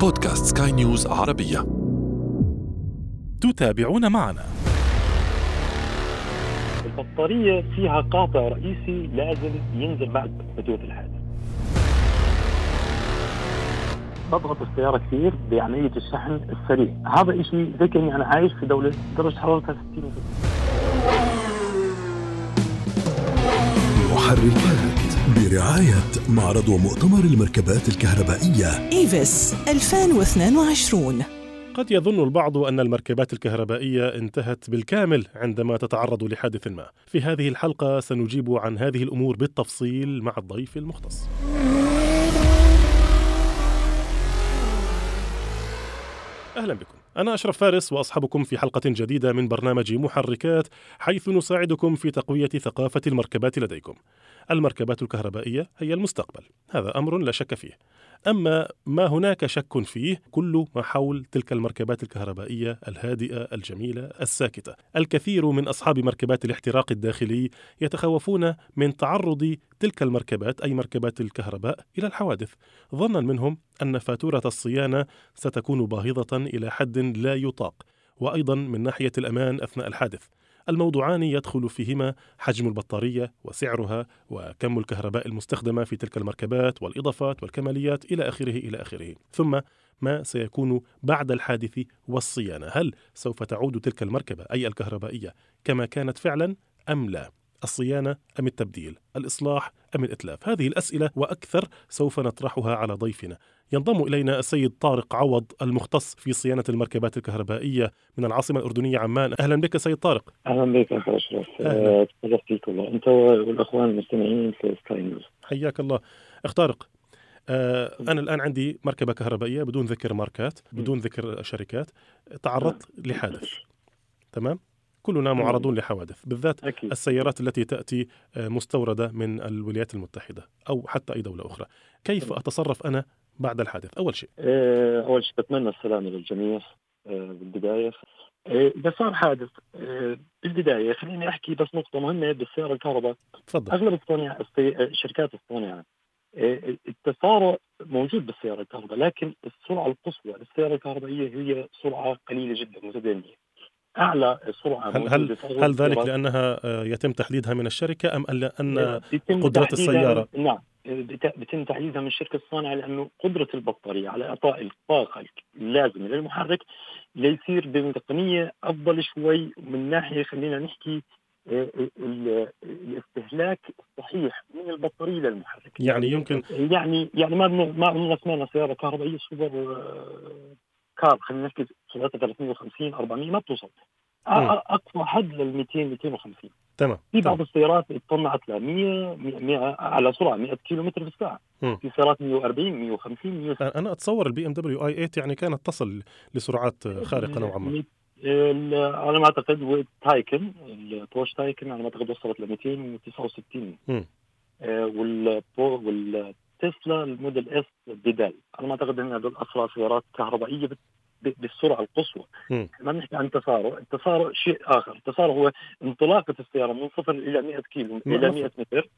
بودكاست سكاي نيوز عربية. تتابعون معنا. البطارية فيها قاطع رئيسي لازم ينزل بعد حدوث الحادث تضغط السيارة كثير بعملية الشحن السريع. هذا إشي زي كأني أنا عايش في دولة درجة حرارتها 60 محركات برعاية معرض ومؤتمر المركبات الكهربائية إيفس 2022 قد يظن البعض أن المركبات الكهربائية انتهت بالكامل عندما تتعرض لحادث ما. في هذه الحلقة سنجيب عن هذه الأمور بالتفصيل مع الضيف المختص. أهلا بكم أنا أشرف فارس وأصحبكم في حلقة جديدة من برنامج محركات حيث نساعدكم في تقوية ثقافة المركبات لديكم المركبات الكهربائية هي المستقبل. هذا أمر لا شك فيه. أما ما هناك شك فيه كل ما حول تلك المركبات الكهربائية الهادئة الجميلة الساكتة. الكثير من أصحاب مركبات الاحتراق الداخلي يتخوفون من تعرض تلك المركبات أي مركبات الكهرباء إلى الحوادث. ظنا منهم أن فاتورة الصيانة ستكون باهظة إلى حد لا يطاق. وأيضا من ناحية الأمان أثناء الحادث. الموضوعان يدخل فيهما حجم البطارية وسعرها وكم الكهرباء المستخدمة في تلك المركبات والإضافات والكماليات إلى آخره إلى آخره. ثم ما سيكون بعد الحادث والصيانة؟ هل سوف تعود تلك المركبة أي الكهربائية كما كانت فعلا أم لا؟ الصيانة أم التبديل الإصلاح أم الإتلاف؟ هذه الأسئلة وأكثر سوف نطرحها على ضيفنا. ينضم إلينا السيد طارق عوض المختص في صيانة المركبات الكهربائية من العاصمة الأردنية عمان. أهلا بك سيد طارق. أهلا بك أخي أشرف. أهلا. تفضل فيك والله أنت والأخوان المستمعين في سكاي نيوز. حياك الله. أخ طارق آه أنا الآن عندي مركبة كهربائية بدون ذكر ماركات بدون ذكر شركات. تعرضت لحادث. تمام؟ كلنا معرضون لحوادث بالذات أكيد. السيارات التي تأتي آه، مستوردة من الولايات المتحدة أو حتى أي دولة أخرى. كيف أتصرف أنا بعد الحادث؟ أول شيء. آه، أول شيء بتمنى السلامة للجميع آه، بالبداية. إذا صار حادث بالبداية خليني أحكي بس نقطة مهمة بالسيارة الكهرباء. تفضل. أغلب الصناع السي- الشركات الصانعه آه، التسارع موجود بالسيارة الكهرباء لكن السرعة القصوى للسيارة الكهربائية هي سرعة قليلة جدا متدنية. أعلى سرعه هل هل هل ذلك لأنها آه، يتم تحديدها من آه، بيتم قدرة تحديدها- السيارة؟ نعم بيتم تحديدها من الشركة الصانعة لأنه قدرة البطارية على إعطاء الطاقة اللازمة للمحرك ليصير بتقنيه أفضل شوي. من ناحية خلينا نحكي آه، ال- الاستهلاك الصحيح من البطارية للمحرك. يعني يمكن يعني يعني ما ما عمرنا سمعنا سيارة كهربائية سوبر آه، كار خلينا نحكي سرعتها 350 400 ما بتوصل. اقصى حد لل 200 250 تمام في بعض. السيارات اتصنعت ل 100 100 على سرعة 100 كيلو متر في الساعة. مم. في سيارات 140 150 160 أنا أتصور ال BMW i8 يعني كانت تصل لسرعات خارقة نوعا ما. على ما أعتقد Taycan ال Porsche Taycan على ما أعتقد وصلت ل 269 مم. آه، وال Tesla ال Model S Plaid. على ما أعتقد إن هذول أسرع سيارات كهربائية بالسرعة القصوى. ما بنحكي عن تسارع. التسارع شيء آخر. التسارع هو انطلاقة السيارة من صفر إلى 100 كيلو م- إلى 100 متر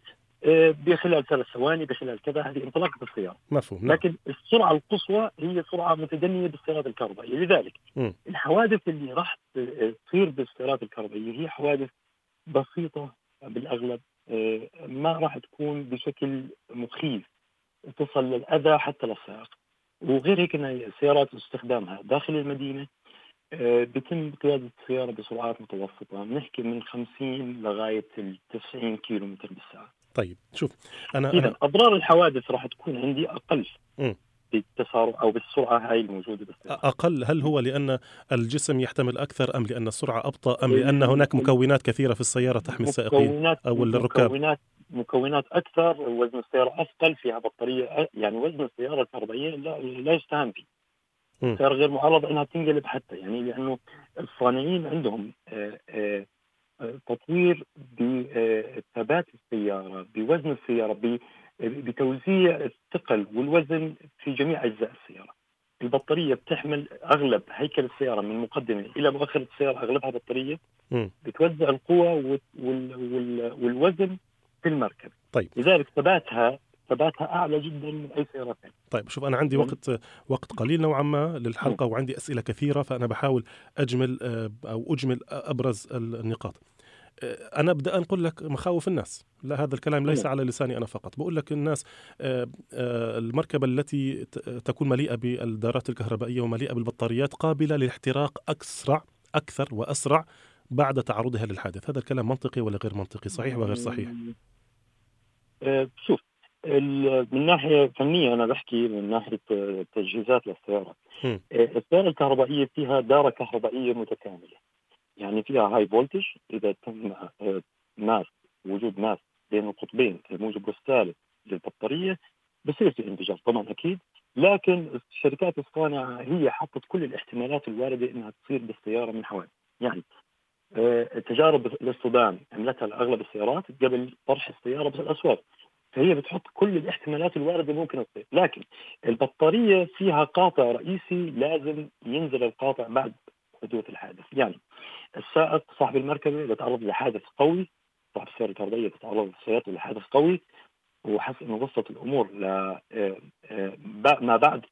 آه، بخلال ثلاث ثواني بخلال كذا. هذه انطلاقة السيارة. مفهوم. نعم. لكن السرعة القصوى هي سرعة متدنيه بالسيارات الكهربائية. لذلك مم. الحوادث اللي راح تصير بالسيارات الكهربائية هي حوادث بسيطة بالأغلب آه، ما راح تكون بشكل مخيف. تصل للأذى حتى للسائق. وغير هيك إن سيارات استخدامها داخل المدينة آه، بيتم قيادة السيارة بسرعات متوسطة. بنحكي من 50 لغاية ال 90 كيلو متر بالساعة. طيب شوف أنا, اذا أنا أضرار الحوادث راح تكون عندي أقل. مم. بالتسارع أو بالسرعة هاي الموجودة بالسياره أقل هل هو لأن الجسم يحتمل أكثر أم لأن السرعة أبطأ أم لأن هناك مكونات كثيرة في السيارة تحمي السائقين أو الركاب مكونات مكونات أكثر وزن السيارة أثقل فيها بطارية يعني وزن السيارة الكهربائية لا, لا يستهان فيه. السياره غير معرضة إنها تنقلب حتى يعني لأنه الصانعين عندهم آه، آه، آه، تطوير بثبات السيارة بوزن السيارة بتوزيع الثقل والوزن في جميع أجزاء السيارة البطارية بتحمل أغلب هيكل السيارة من مقدمة إلى مؤخرة السياره أغلبها بطارية. بتوزع القوة وال- وال- وال- والوزن في المركب طيب. لذلك ثباتها ثباتها أعلى جدا من أي سيارة ثانية. طيب شوف أنا عندي وقت وقت قليل نوعا ما للحلقة وعندي أسئلة كثيرة فأنا بحاول أجمل آه، أو أجمل أبرز النقاط. آه، أنا ابدا أنقل لك مخاوف الناس. لا هذا الكلام ليس على لساني أنا فقط. بقول لك الناس آه، المركبة التي تكون مليئة بالدارات الكهربائية ومليئة بالبطاريات قابلة للاحتراق أسرع أكثر وأسرع بعد تعرضها للحادث. هذا الكلام منطقي ولا غير منطقي؟ صحيح وغير صحيح؟ شوف من ناحية فنية أنا بحكي من ناحية تجهيزات للسياره آه، السياره الكهربائية فيها دارة كهربائية متكاملة. يعني فيها هاي فولتج إذا تم آه، ماس وجود ماس بين القطبين الموجب والسالب للبطارية بصير في انفجار طبعا أكيد. لكن الشركات الصانعة هي حطت كل الاحتمالات الواردة إنها تصير بالسيارة من حوادث يعني آه، تجارب الاصطدام عملتها اغلب السيارات قبل طرح السيارة بالأسواق. فهي بتحط كل الاحتمالات الواردة ممكن تصير. لكن البطارية فيها قاطع رئيسي لازم ينزل القاطع بعد حدوث الحادث. يعني السائق صاحب المركبة بتعرض لحادث قوي صاحب السيارة الكهربائية بتعرض سيارته لحادث قوي وحس انه وصلت الأمور ل آه، آه، ما بعد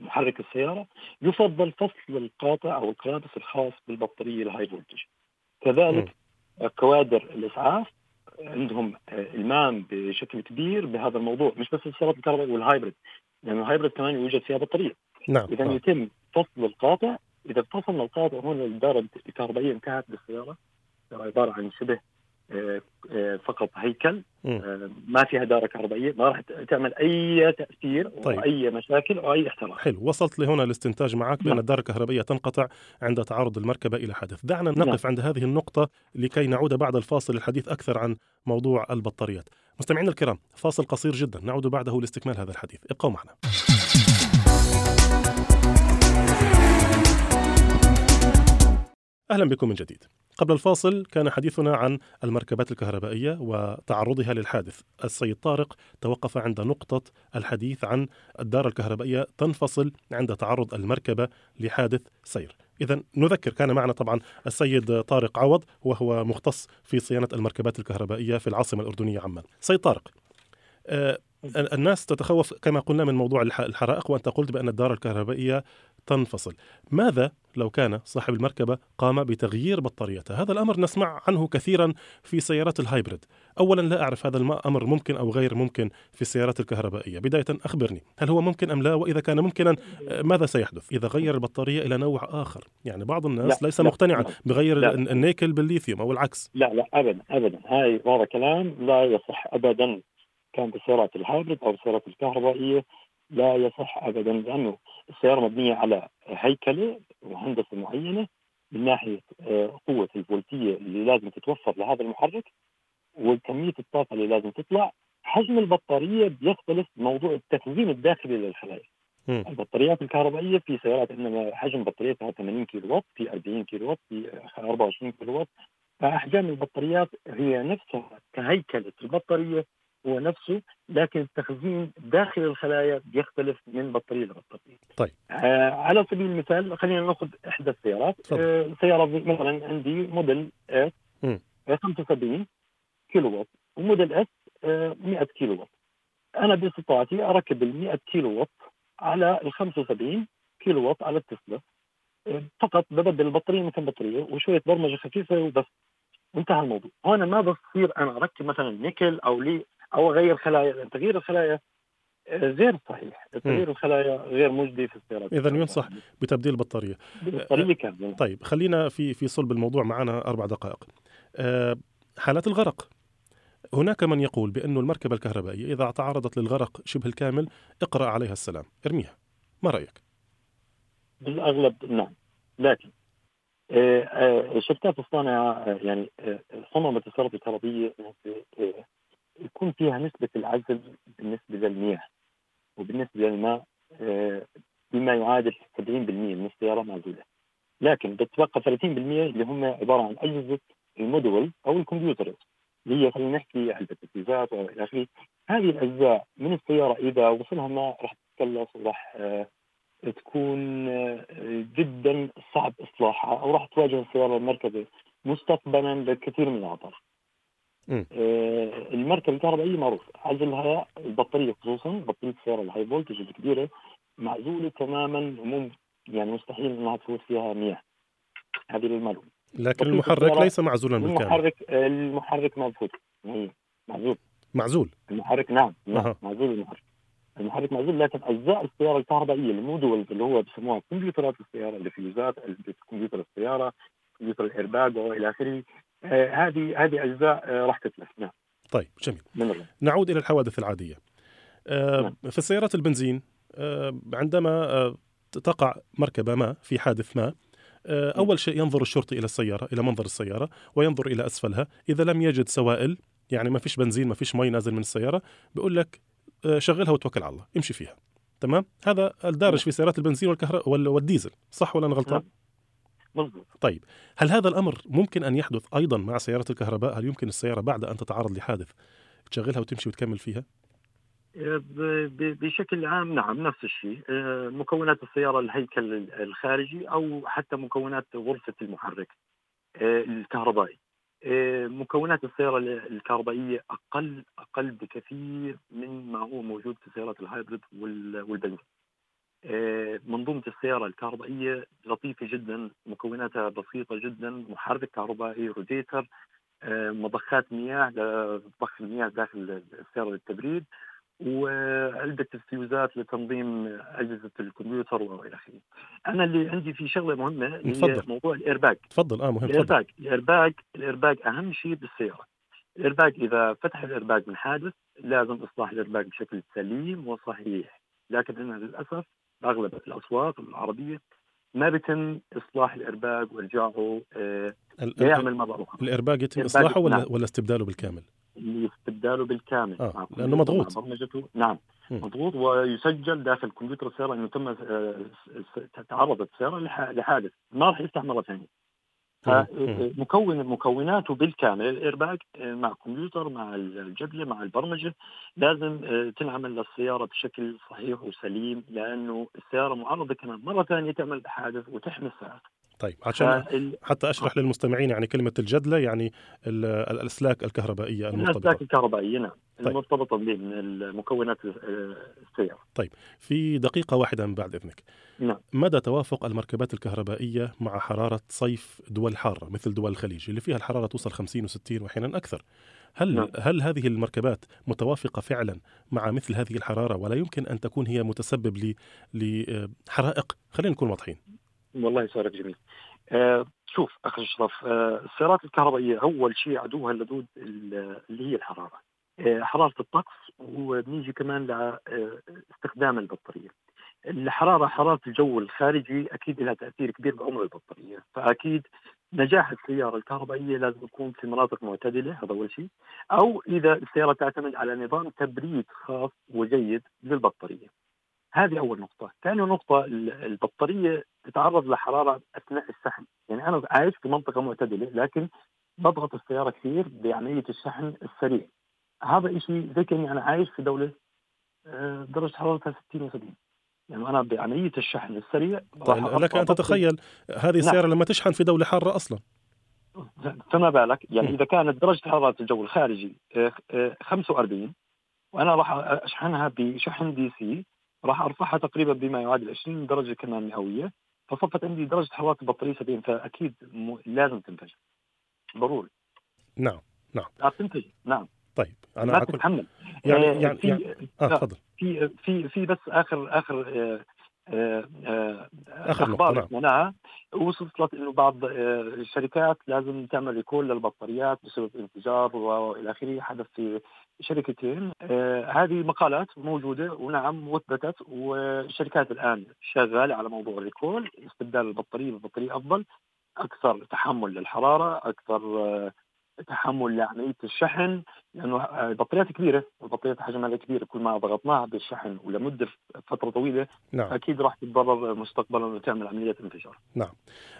محرك السيارة يفضل فصل القاطع أو ال contacts الخاص بالبطارية ال high voltage كذلك كوادر الإسعاف عندهم إلمام بشكل كبير بهذا الموضوع مش بس السيارات الكهربائية وال hybrid لأنه ال hybrid كمان يوجد فيها بطارية. نعم اذا. يتم فصل القاطع إذا فصلنا القاطع هون الداره الكهربائية انتهت بالسيارة. عبارة عن شبه آه، آه، فقط هيكل. آه، ما فيها داره كهربائية ما راح تعمل أي تأثير طيب. أو أي مشاكل أو أي احتراق حلو. وصلت لهنا الاستنتاج معك بأن نعم. الداره الكهربائية تنقطع عند تعرض المركبة إلى حدث. دعنا نقف نعم. عند هذه النقطة لكي نعود بعد الفاصل للحديث أكثر عن موضوع البطاريات. مستمعينا الكرام فاصل قصير جدا. نعود بعده لاستكمال هذا الحديث. ابقوا معنا. أهلا بكم من جديد. قبل الفاصل كان حديثنا عن المركبات الكهربائية وتعرضها للحادث. السيد طارق توقف عند نقطة الحديث عن الدار الكهربائية تنفصل عند تعرض المركبة لحادث سير. إذا نذكر كان معنا طبعا السيد طارق عوض وهو مختص في صيانة المركبات الكهربائية في العاصمة الأردنية عمان. سيد طارق آه الناس تتخوف كما قلنا من موضوع الحرائق وأنت قلت بأن الدار الكهربائية تنفصل. ماذا لو كان صاحب المركبة قام بتغيير بطاريتها هذا الأمر نسمع عنه كثيرا في سيارات ال hybrid. أولا لا أعرف هذا الأمر ممكن أو غير ممكن في السيارات الكهربائية. بداية أخبرني هل هو ممكن أم لا؟ وإذا كان ممكنا ماذا سيحدث؟ إذا غير البطارية إلى نوع آخر. يعني بعض الناس لا ليس لا مقتنعا لا. بغير لا. النيكل بالليثيوم أو العكس. لا لا أبدا أبدا. هاي هذا كلام لا يصح أبدا. كان بالسيارات ال hybrid أو السيارات الكهربائية لا يصح ابدا لأنه السيارة مبنية على هيكلة وهندسة معينة من ناحية آه، قوة الفولتية اللي لازم تتوفر لهذا المحرك وكمية الطاقة اللي لازم تطلع. حجم البطارية بيختلف موضوع التخزين الداخلي للخلايا. البطاريات الكهربائية في سيارات عندنا حجم بطاريتها 80 كيلو وات في 40 كيلو وات في 24 كيلو وات فأحجام البطاريات هي نفسها كهيكلة البطارية هو نفسه لكن التخزين داخل الخلايا بيختلف من بطارية لبطاريه. طيب. آه على سبيل المثال خلينا نأخذ إحدى السيارات آه سيارة مثلا عندي Model S 75 كيلو وات و Model S آه 100 كيلو وات. أنا باستطاعتي أركب ال 100 كيلو وات على ال 75 كيلو وات على التسلا آه فقط ببدل البطارية مكان بطارية وشوية برمجة خفيفة وبس وانتهى الموضوع هون ما بصير أنا أركب مثلا نيكل أو لي أو اغير خلايا لأن تغيير الخلايا آه، غير صحيح. تغيير الخلايا غير مجدي في السيارات إذا ينصح بتبديل البطارية. بطاريه كامله طيب خلينا في في صلب الموضوع معنا أربع دقائق. آه، حالات الغرق. هناك من يقول بأن المركبة الكهربائية إذا تعرضت للغرق شبه الكامل اقرأ عليها السلام. ارميها. ما رأيك؟ بالأغلب نعم. لكن آه، شركات الصانعة يعني صممت السيارات الكهربائية يكون فيها نسبة العزل بالنسبة للمياه وبالنسبة للماء آه، بما يعادل 70% من السيارة معزولة لكن بتبقى 30% اللي هم عبارة عن أجهزة المودول أو الكمبيوتر اللي هي خلينا نحكي علبة التلفزيونات وإلى آخره هذه الأجزاء من السيارة إذا وصلها ماء راح تتكلس وراح آه، تكون آه، جدا صعب إصلاحها أو راح تواجه السيارة المركبة مستقبلا لكثير من مم. آه، المركبه الكهربائيه معروف. عزلها البطارية خصوصا بطارية السيارة الهاي فولتج الكبيره معزولة تماما ومم يعني مستحيل إنها تفوت فيها مياه. هذه للمعلومه لكن المحرك ليس معزولا بالكامل. المحرك المحرك ما بفوت. يعني معزول. معزول. المحرك نعم نعم أها. معزول المحرك. المحرك معزول لكن أجزاء السيارة الكهربائيه ال modules اللي هو بسموها كمبيوترات السيارة الفيوزات كمبيوتر السيارة كمبيوتر الإيرباج وإلى آخره. هذه هذه أجزاء آه، راح تتلف. نعم. طيب جميل. نعود إلى الحوادث العادية. آه، نعم. في السيارات البنزين آه، عندما آه، تقع مركبة ما في حادث ما آه، أول شيء ينظر الشرطي إلى السيارة إلى منظر السيارة وينظر إلى أسفلها. إذا لم يجد سوائل يعني ما فيش بنزين ما فيش مي نازل من السيارة بيقول لك آه، شغلها وتوكل على الله امشي فيها. تمام؟ هذا الدارج في سيارات البنزين والكهرباء وال- والديزل صح ولا أنا غلطان؟ مضبوط طيب هل هذا الأمر ممكن أن يحدث أيضا مع سيارة الكهرباء؟ هل يمكن السيارة بعد أن تتعرض لحادث تشغلها وتمشي وتكمل فيها؟ آه، بشكل عام نعم نفس الشيء. آه، مكونات السيارة الهيكل الخارجي أو حتى مكونات غرفة المحرك آه، الكهربائي. مكونات السيارة الكهربائية أقل أقل بكثير من ما هو موجود في سيارات ال hybrid وال- والبنزين. آه، منظومة السيارة الكهربائية لطيفة جدا مكوناتها بسيطة جدا محرك كهربائي روتيتر آه، مضخات مياه لضخ المياه داخل السيارة للتبريد وعلبة الفيوزات لتنظيم أجهزة الكمبيوتر وإلى آخره. أنا اللي عندي في شغلة مهمة هي. موضوع الإيرباج. تفضل آه مهم تفضل ال airbag ال airbag ال airbag أهم شيء بالسيارة. الإيرباج إذا فتح الإيرباج من حادث لازم إصلاح الإيرباج بشكل سليم وصحيح. لكن هنا للأسف أغلب الأسواق العربية ما بيتم إصلاح الإيرباج وإرجاعه آه، ليعمل مرة أخرى. الإرباج يتم الإرباج، إصلاحه ولا نعم. ولا استبداله بالكامل؟ استبداله بالكامل آه، لأنه كمبيوتر، مضغوط. برمجته نعم مم. مضغوط ويسجل داخل كمبيوتر السياره انه تم آه، تعرضت السياره لح- لحادث ما راح يفتح مرة ثانية. فمكون مكوناته بالكامل الايرباج آه، مع كمبيوتر مع الجبله مع البرمجة. لازم آه، تنعمل للسيارة بشكل صحيح وسليم لأنه السيارة معرضة كمان مرة ثانية تعمل حادث وتحمي السائق طيب عشان حتى أشرح للمستمعين يعني كلمة الجدلة يعني ال- الأسلاك الكهربائية الأسلاك المرتبطه الكهربائية نعم. طيب. المرتبطة المكونات آه، السيارة. في دقيقة واحدة من بعد إذنك. نعم. مدى توافق المركبات الكهربائية مع حرارة صيف دول حارة مثل دول الخليج اللي فيها الحرارة توصل 50 و60 واحيانا أكثر؟ هل نعم. هل هذه المركبات متوافقة فعلا مع مثل هذه الحرارة ولا يمكن أن تكون هي متسبب ل- لحرائق خلينا نكون واضحين. والله سؤالك جميل. آه شوف أخي أشرف آه السيارات الكهربائية أول شيء عدوها اللدود ال- اللي هي الحرارة. آه حرارة الطقس وبنيجي كمان لاستخدام البطارية. الحرارة حرارة الجو الخارجي أكيد لها تأثير كبير بعمر البطارية، فأكيد نجاح السيارة الكهربائية لازم يكون في مناطق معتدلة هذا أول شيء، أو إذا السيارة تعتمد على نظام تبريد خاص وجيد للبطارية. هذه أول نقطة، ثاني نقطة ال- البطارية تتعرض لحرارة أثناء الشحن، يعني أنا عايش في منطقة معتدلة لكن بضغط السيارة كثير بعملية الشحن السريع. هذا شيء زي كأني أنا عايش في دولة آه، درجة حرارتها 60 و70 يعني أنا بعملية الشحن السريع طيب لك أن تتخيل هذه السيارة لما تشحن في دولة حارة أصلا. فما بالك. يعني. إذا كانت درجة حرارة الجو الخارجي آه، آه، 45 وأنا راح أشحنها بشحن DC راح أرفعها تقريبا بما يعادل 20 درجة كمان مئوية. فصفت عندي درجة حرارة البطارية 70 فأكيد م... لازم تنفجر. ضروري. نعم لا تنفجر. نعم. طيب أنا ما أكون تتحمل. يعني آه، يعني, في يعني آه تفضل. في في في بس اخر آخر آه، آه، آه، آخر أخبار نعم. سمعناها وصلت إنه بعض آه، الشركات لازم تعمل recall للبطاريات بسبب انفجار وإلى آخره حدث في شركتين. آه، هذه مقالات موجودة ونعم واثبتت والشركات الآن شغالة على موضوع الريكول استبدال البطارية ببطارية أفضل أكثر تحمل للحرارة أكثر آه، تحمل لعمليه الشحن؟ لأنه آه، البطاريات كبيرة البطاريات حجمها كبير كل ما ضغطناها بالشحن ولمدة فترة طويلة نعم. أكيد راح تتضرر مستقبلا وتعمل عمليه انفجار.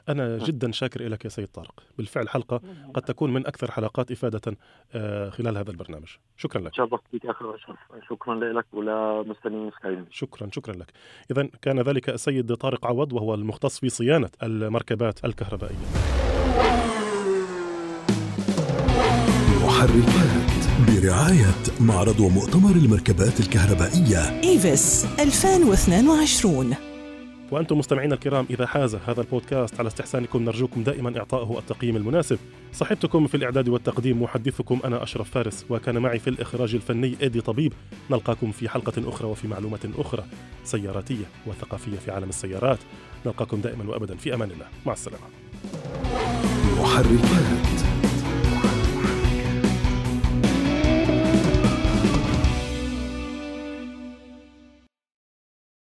أنا جدا شاكر لك يا سيد طارق. بالفعل حلقة قد تكون من أكثر حلقات إفادة آه، خلال هذا البرنامج. شكرا لك. شرفت بك أخي اشرف شكرا لك ولمستمعين سكاي. شكرا شكرا لك. إذا كان ذلك السيد طارق عوض وهو المختص في صيانة المركبات الكهربائية. محركات برعاية معرض ومؤتمر المركبات الكهربائية. إيفس 2022 وأنتم مستمعينا الكرام إذا حاز هذا البودكاست على استحسانكم نرجوكم دائما إعطائه التقييم المناسب. صحبتكم في الإعداد والتقديم محدثكم أنا أشرف فارس وكان معي في الإخراج الفني إيدي طبيب. نلقاكم في حلقة أخرى وفي معلومات أخرى سياراتية وثقافية في عالم السيارات. نلقاكم دائما وأبدا في أمان الله. مع السلامة. محركات.